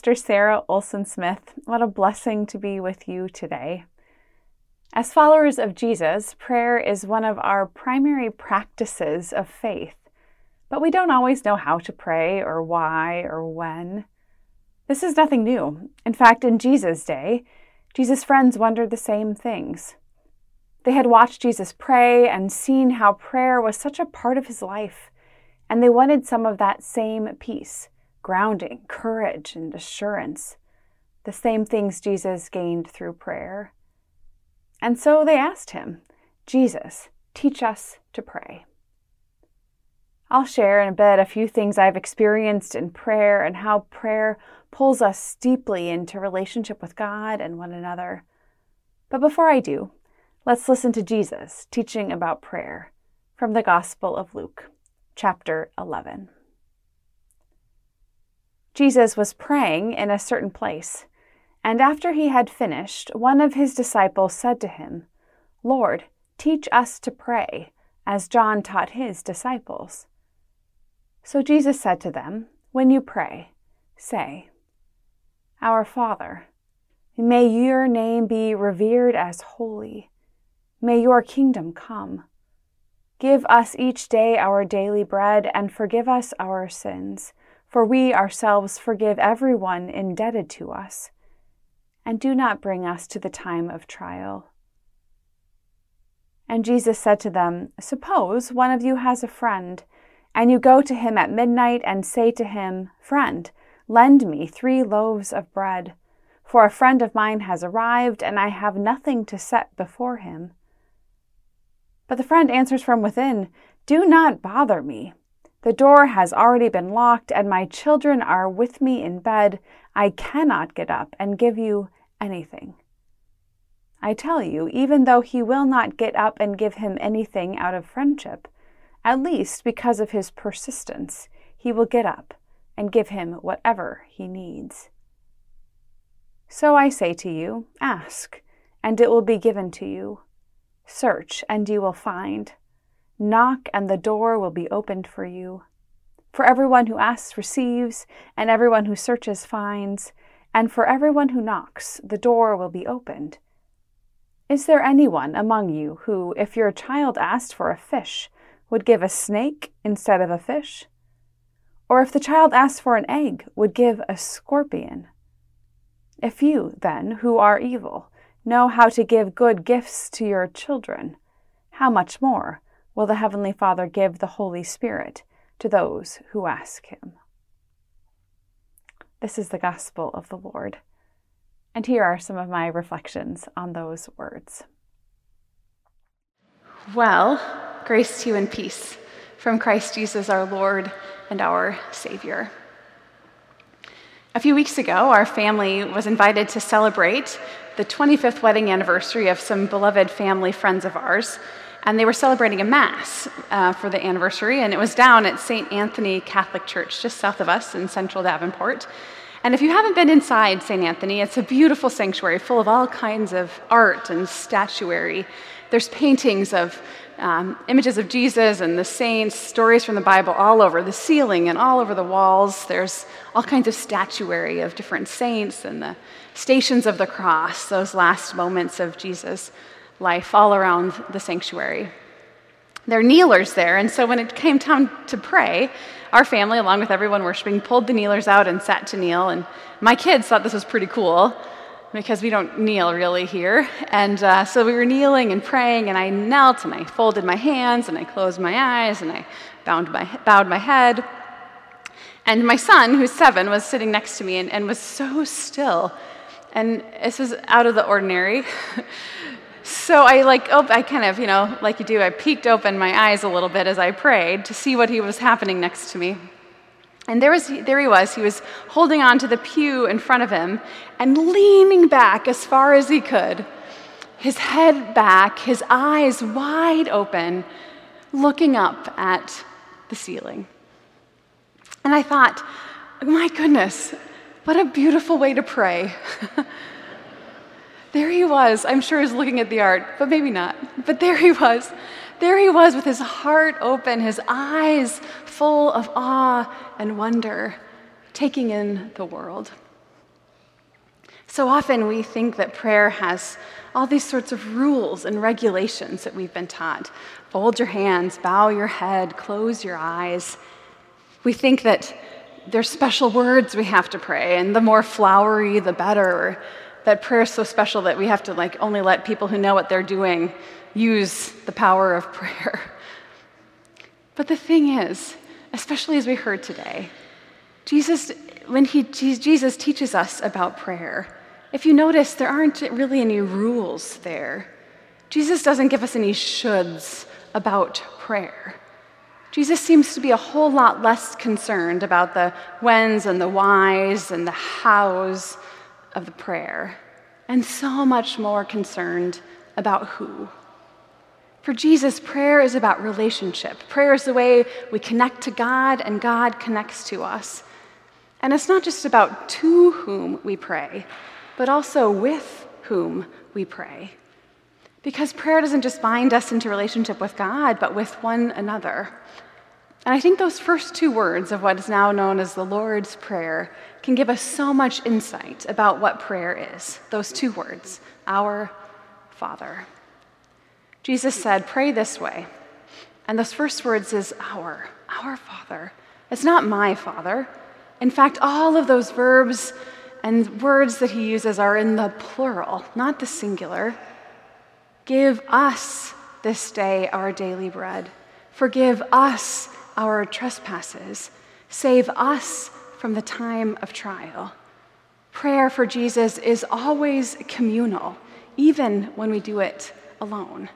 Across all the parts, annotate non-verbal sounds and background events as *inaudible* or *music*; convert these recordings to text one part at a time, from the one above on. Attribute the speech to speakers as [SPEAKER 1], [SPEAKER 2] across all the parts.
[SPEAKER 1] Pastor Sarah Olson Smith. What a blessing to be with you today. As followers of Jesus, prayer is one of our primary practices of faith, but we don't always know how to pray or why or when. This is nothing new. In fact, in Jesus' day, Jesus' friends wondered the same things. They had watched Jesus pray and seen how prayer was such a part of his life, and they wanted some of that same peace grounding, courage, and assurance, the same things Jesus gained through prayer. And so they asked him, Jesus, teach us to pray. I'll share in a bit a few things I've experienced in prayer and how prayer pulls us deeply into relationship with God and one another. But before I do, let's listen to Jesus teaching about prayer from the Gospel of Luke, chapter 11. Jesus was praying in a certain place, And after he had finished, one of his disciples said to him, Lord, teach us to pray, as John taught his disciples. So Jesus said to them, When you pray, say, Our Father, may your name be revered as holy. May your kingdom come. Give us each day our daily bread and forgive us our sins, for we ourselves forgive everyone indebted to us and do not bring us to the time of trial. And Jesus said to them, Suppose one of you has a friend, and you go to him at midnight and say to him, Friend, lend me three loaves of bread, for a friend of mine has arrived, and I have nothing to set before him. But the friend answers from within, Do not bother me. The door has already been locked, and my children are with me in bed. I cannot get up and give you anything. I tell you, even though he will not get up and give him anything out of friendship, at least because of his persistence, he will get up and give him whatever he needs. So I say to you, ask, and it will be given to you. Search, and you will find. Knock, and the door will be opened for you. For everyone who asks receives, and everyone who searches finds, and for everyone who knocks, the door will be opened. Is there anyone among you who, if your child asked for a fish, would give a snake instead of a fish? Or if the child asked for an egg, would give a scorpion? If you, then, who are evil, know how to give good gifts to your children, how much more will the Heavenly Father give the Holy Spirit to those who ask Him? This is the gospel of the Lord. And here are some of my reflections on those words. Well, grace to you and peace from Christ Jesus our Lord and our Savior. A few weeks ago, our family was invited to celebrate the 25th wedding anniversary of some beloved family friends of ours, and they were celebrating a Mass uh, for the anniversary, and it was down at St. Anthony Catholic Church, just south of us in central Davenport. And if you haven't been inside St. Anthony, it's a beautiful sanctuary full of all kinds of art and statuary. There's paintings of um, images of Jesus and the saints, stories from the Bible all over the ceiling and all over the walls. There's all kinds of statuary of different saints and the stations of the cross, those last moments of Jesus' life all around the sanctuary. There are kneelers there, and so when it came time to pray, our family, along with everyone worshiping, pulled the kneelers out and sat to kneel. And my kids thought this was pretty cool because we don't kneel really here. And uh, so we were kneeling and praying, and I knelt and I folded my hands and I closed my eyes and I bowed my, bowed my head. And my son, who's seven, was sitting next to me and, and was so still. And this was out of the ordinary. *laughs* So I like, oh, I kind of, you know, like you do, I peeked open my eyes a little bit as I prayed to see what he was happening next to me. And there, was, there he was. He was holding on to the pew in front of him and leaning back as far as he could, his head back, his eyes wide open, looking up at the ceiling. And I thought, my goodness, what a beautiful way to pray. *laughs* There he was. I'm sure he was looking at the art, but maybe not. But there he was. There he was with his heart open, his eyes full of awe and wonder, taking in the world. So often we think that prayer has all these sorts of rules and regulations that we've been taught. Fold your hands, bow your head, close your eyes. We think that there's special words we have to pray, and the more flowery, the better that prayer is so special that we have to like only let people who know what they're doing use the power of *laughs* prayer. But the thing is, especially as we heard today, Jesus, when he, Jesus teaches us about prayer, if you notice, there aren't really any rules there. Jesus doesn't give us any shoulds about prayer. Jesus seems to be a whole lot less concerned about the whens and the whys and the hows of the prayer, and so much more concerned about who. For Jesus, prayer is about relationship. Prayer is the way we connect to God and God connects to us. And it's not just about to whom we pray, but also with whom we pray. Because prayer doesn't just bind us into relationship with God, but with one another. And I think those first two words of what is now known as the Lord's Prayer can give us so much insight about what prayer is. Those two words, our Father. Jesus said, Pray this way. And those first words is our, our Father. It's not my Father. In fact, all of those verbs and words that he uses are in the plural, not the singular. Give us this day our daily bread. Forgive us our trespasses. Save us from the time of trial. Prayer for Jesus is always communal, even when we do it alone.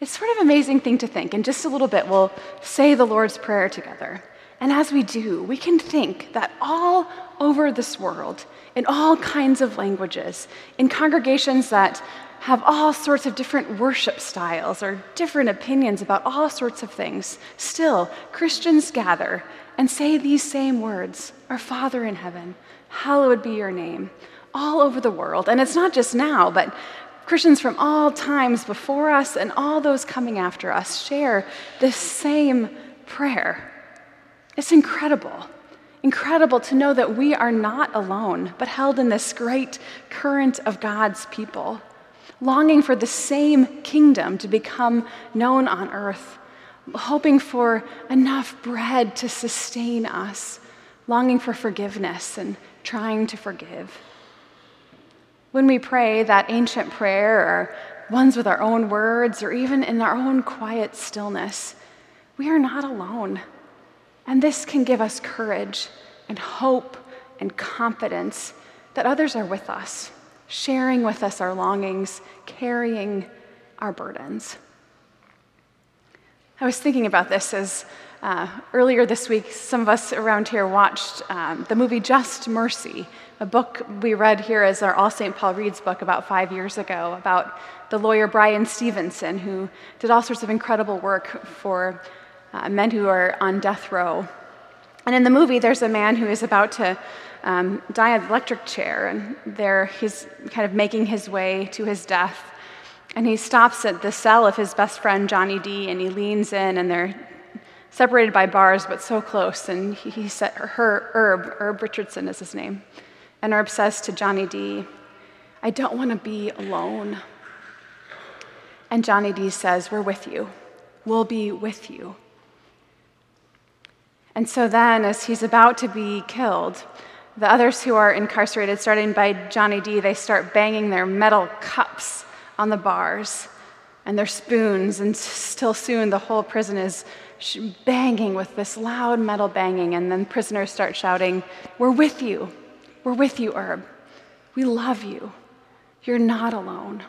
[SPEAKER 1] It's sort of an amazing thing to think. In just a little bit, we'll say the Lord's Prayer together. And as we do, we can think that all over this world, in all kinds of languages, in congregations that have all sorts of different worship styles or different opinions about all sorts of things, still, Christians gather and say these same words Our Father in heaven, hallowed be your name, all over the world. And it's not just now, but Christians from all times before us and all those coming after us share this same prayer. It's incredible. Incredible to know that we are not alone, but held in this great current of God's people longing for the same kingdom to become known on earth, hoping for enough bread to sustain us, longing for forgiveness and trying to forgive. When we pray that ancient prayer, or ones with our own words, or even in our own quiet stillness, we are not alone. And this can give us courage and hope and confidence that others are with us sharing with us our longings, carrying our burdens. I was thinking about this as uh, earlier this week, some of us around here watched um, the movie Just Mercy, a book we read here as our All St. Paul Reads book about five years ago about the lawyer Bryan Stevenson, who did all sorts of incredible work for uh, men who are on death row. And in the movie, there's a man who is about to um, electric chair, and there he's kind of making his way to his death. And he stops at the cell of his best friend, Johnny D, and he leans in, and they're separated by bars, but so close. And he, he said, her, Herb, Herb Richardson is his name. And Herb says to Johnny D, I don't want to be alone. And Johnny D says, We're with you. We'll be with you. And so then, as he's about to be killed, the others who are incarcerated, starting by Johnny D, they start banging their metal cups on the bars and their spoons, and still soon the whole prison is banging with this loud metal banging. And then prisoners start shouting, We're with you. We're with you, Herb. We love you. You're not alone.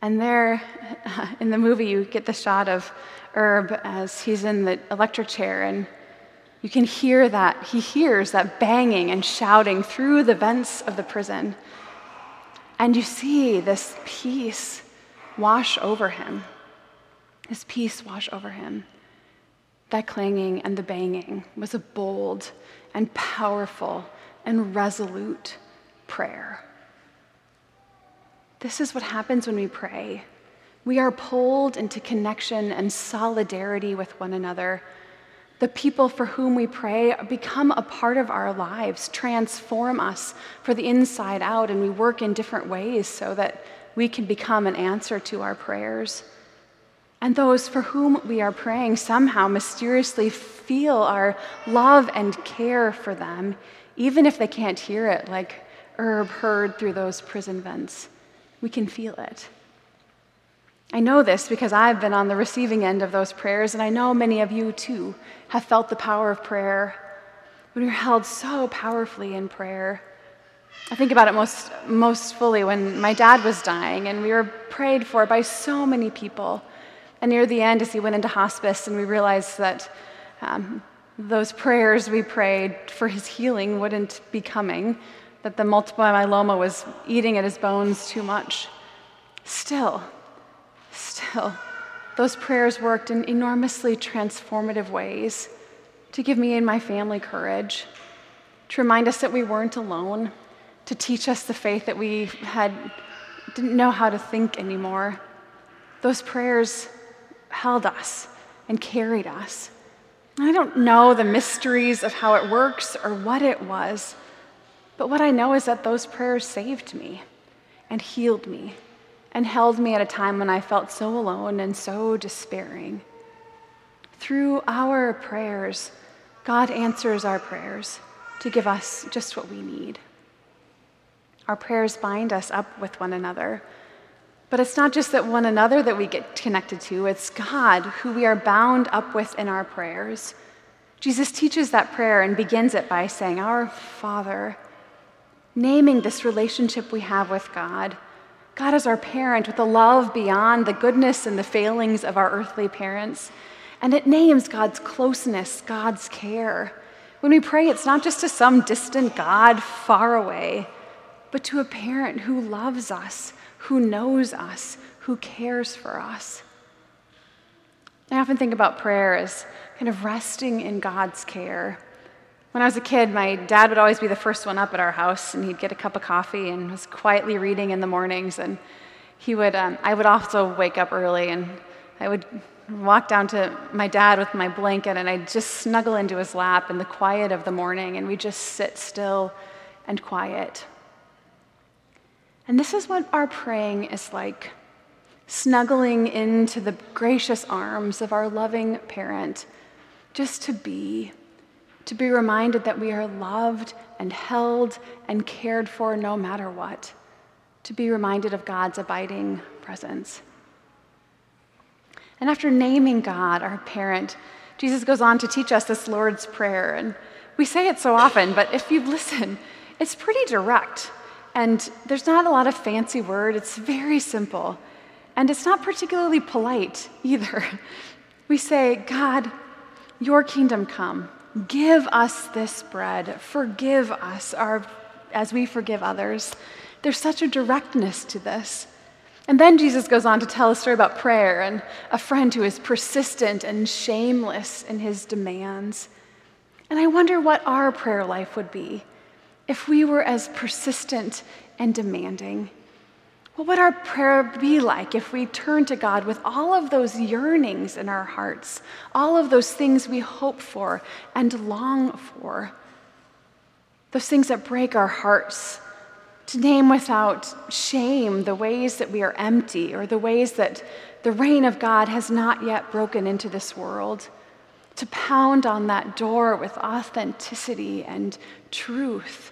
[SPEAKER 1] And there *laughs* in the movie, you get the shot of Herb as he's in the electric chair and you can hear that, he hears that banging and shouting through the vents of the prison. And you see this peace wash over him. This peace wash over him. That clanging and the banging was a bold and powerful and resolute prayer. This is what happens when we pray. We are pulled into connection and solidarity with one another the people for whom we pray become a part of our lives, transform us for the inside out, and we work in different ways so that we can become an answer to our prayers. And those for whom we are praying somehow mysteriously feel our love and care for them, even if they can't hear it, like Herb heard through those prison vents. We can feel it. I know this because I've been on the receiving end of those prayers, and I know many of you too have felt the power of prayer when you're held so powerfully in prayer. I think about it most, most fully when my dad was dying, and we were prayed for by so many people. And near the end, as he went into hospice, and we realized that um, those prayers we prayed for his healing wouldn't be coming, that the multiple myeloma was eating at his bones too much. Still, Those prayers worked in enormously transformative ways to give me and my family courage, to remind us that we weren't alone, to teach us the faith that we had didn't know how to think anymore. Those prayers held us and carried us. I don't know the mysteries of how it works or what it was, but what I know is that those prayers saved me and healed me and held me at a time when I felt so alone and so despairing. Through our prayers, God answers our prayers to give us just what we need. Our prayers bind us up with one another. But it's not just that one another that we get connected to, it's God who we are bound up with in our prayers. Jesus teaches that prayer and begins it by saying, Our Father, naming this relationship we have with God. God is our parent with a love beyond the goodness and the failings of our earthly parents. And it names God's closeness, God's care. When we pray, it's not just to some distant God far away, but to a parent who loves us, who knows us, who cares for us. I often think about prayer as kind of resting in God's care. When I was a kid, my dad would always be the first one up at our house, and he'd get a cup of coffee and was quietly reading in the mornings. And he would, um, I would also wake up early, and I would walk down to my dad with my blanket, and I'd just snuggle into his lap in the quiet of the morning, and we'd just sit still and quiet. And this is what our praying is like snuggling into the gracious arms of our loving parent, just to be, to be reminded that we are loved and held and cared for no matter what, to be reminded of God's abiding presence. And after naming God, our parent, Jesus goes on to teach us this Lord's Prayer. And we say it so often, but if you listen, it's pretty direct. And there's not a lot of fancy word, it's very simple. And it's not particularly polite either. *laughs* We say, God, your kingdom come. Give us this bread. Forgive us our, as we forgive others. There's such a directness to this. And then Jesus goes on to tell a story about prayer and a friend who is persistent and shameless in his demands. And I wonder what our prayer life would be if we were as persistent and demanding? What would our prayer be like if we turned to God with all of those yearnings in our hearts, all of those things we hope for and long for? Those things that break our hearts, to name without shame the ways that we are empty or the ways that the reign of God has not yet broken into this world, to pound on that door with authenticity and truth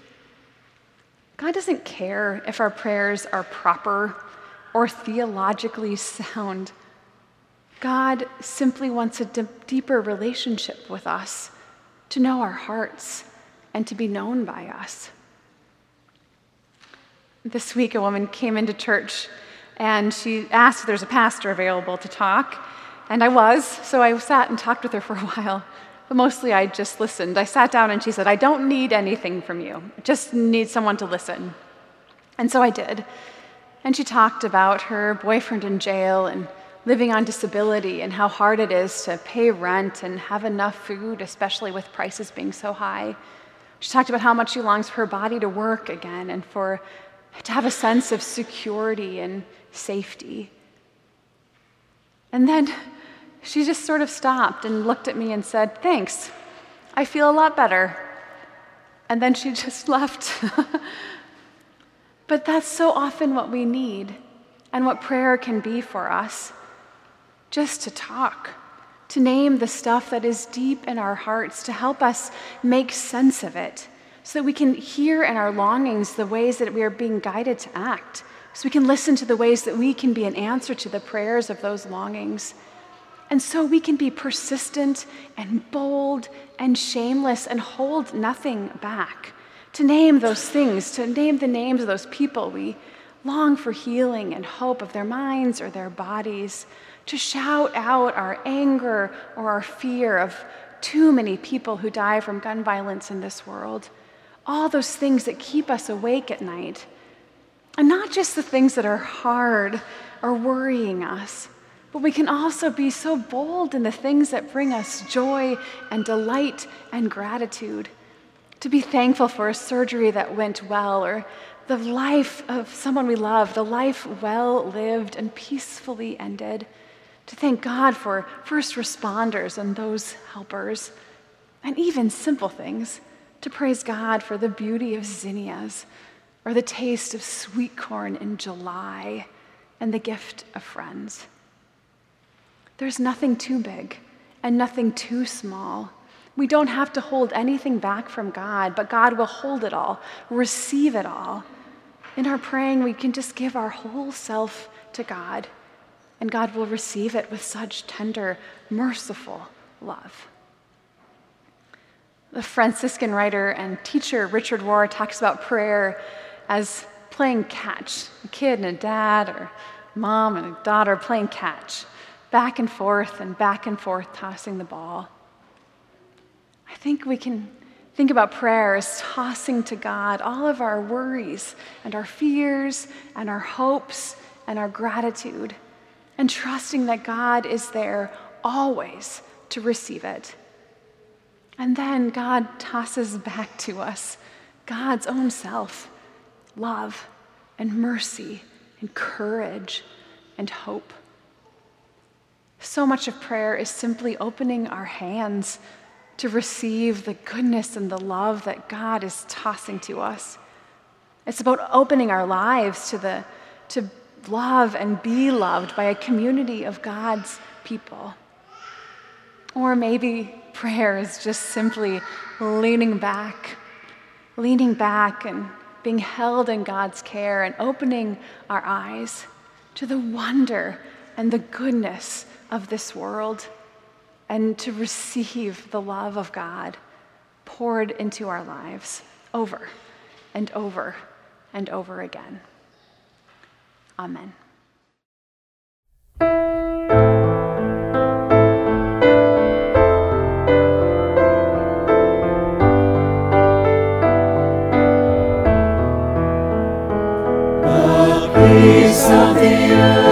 [SPEAKER 1] God doesn't care if our prayers are proper or theologically sound. God simply wants a d- deeper relationship with us, to know our hearts, and to be known by us. This week, a woman came into church and she asked if there's a pastor available to talk. And I was, so I sat and talked with her for a while but mostly I just listened. I sat down and she said, I don't need anything from you, I just need someone to listen. And so I did. And she talked about her boyfriend in jail and living on disability and how hard it is to pay rent and have enough food, especially with prices being so high. She talked about how much she longs for her body to work again and for to have a sense of security and safety. And then she just sort of stopped and looked at me and said, Thanks, I feel a lot better. And then she *laughs* just left. but that's so often what we need and what prayer can be for us just to talk, to name the stuff that is deep in our hearts, to help us make sense of it, so that we can hear in our longings the ways that we are being guided to act, so we can listen to the ways that we can be an answer to the prayers of those longings. And so we can be persistent and bold and shameless and hold nothing back. To name those things, to name the names of those people we long for healing and hope of their minds or their bodies. To shout out our anger or our fear of too many people who die from gun violence in this world. All those things that keep us awake at night. And not just the things that are hard or worrying us but we can also be so bold in the things that bring us joy and delight and gratitude. To be thankful for a surgery that went well, or the life of someone we love, the life well lived and peacefully ended. To thank God for first responders and those helpers, and even simple things. To praise God for the beauty of zinnias, or the taste of sweet corn in July, and the gift of friends. There's nothing too big and nothing too small. We don't have to hold anything back from God, but God will hold it all, receive it all. In our praying, we can just give our whole self to God, and God will receive it with such tender, merciful love. The Franciscan writer and teacher Richard Rohr talks about prayer as playing catch a kid and a dad, or mom and a daughter playing catch, back and forth and back and forth, tossing the ball. I think we can think about prayer as tossing to God all of our worries and our fears and our hopes and our gratitude, and trusting that God is there always to receive it. And then God tosses back to us God's own self love and mercy and courage and hope. So much of prayer is simply opening our hands to receive the goodness and the love that God is tossing to us. It's about opening our lives to the to love and be loved by a community of God's people. Or maybe prayer is just simply leaning back, leaning back and being held in God's care and opening our eyes to the wonder and the goodness of this world and to receive the love of God poured into our lives over and over and over again. Amen. Let's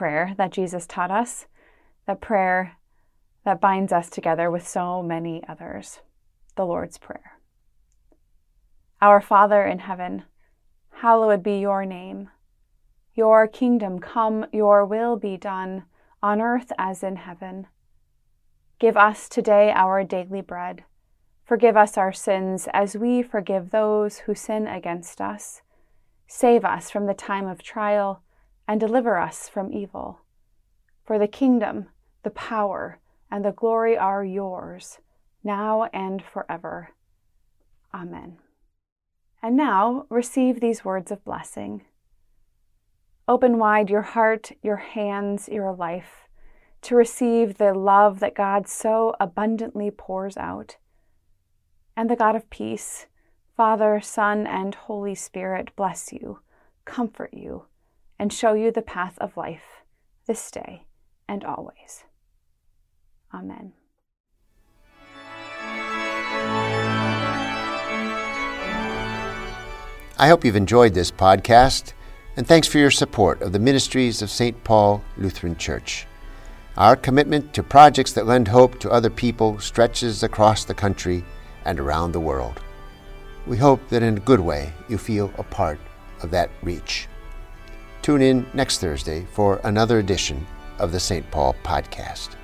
[SPEAKER 1] prayer that Jesus taught us, that prayer that binds us together with so many others, the Lord's Prayer. Our Father in heaven, hallowed be your name. Your kingdom come, your will be done, on earth as in heaven. Give us today our daily bread. Forgive us our sins as we forgive those who sin against us. Save us from the time of trial and deliver us from evil. For the kingdom, the power, and the glory are yours, now and forever. Amen. And now receive these words of blessing. Open wide your heart, your hands, your life to receive the love that God so abundantly pours out. And the God of peace, Father, Son, and Holy Spirit bless you, comfort you, and show you the path of life this day and always. Amen.
[SPEAKER 2] I hope you've enjoyed this podcast, and thanks for your support of the ministries of St. Paul Lutheran Church. Our commitment to projects that lend hope to other people stretches across the country and around the world. We hope that in a good way you feel a part of that reach. Tune in next Thursday for another edition of the St. Paul Podcast.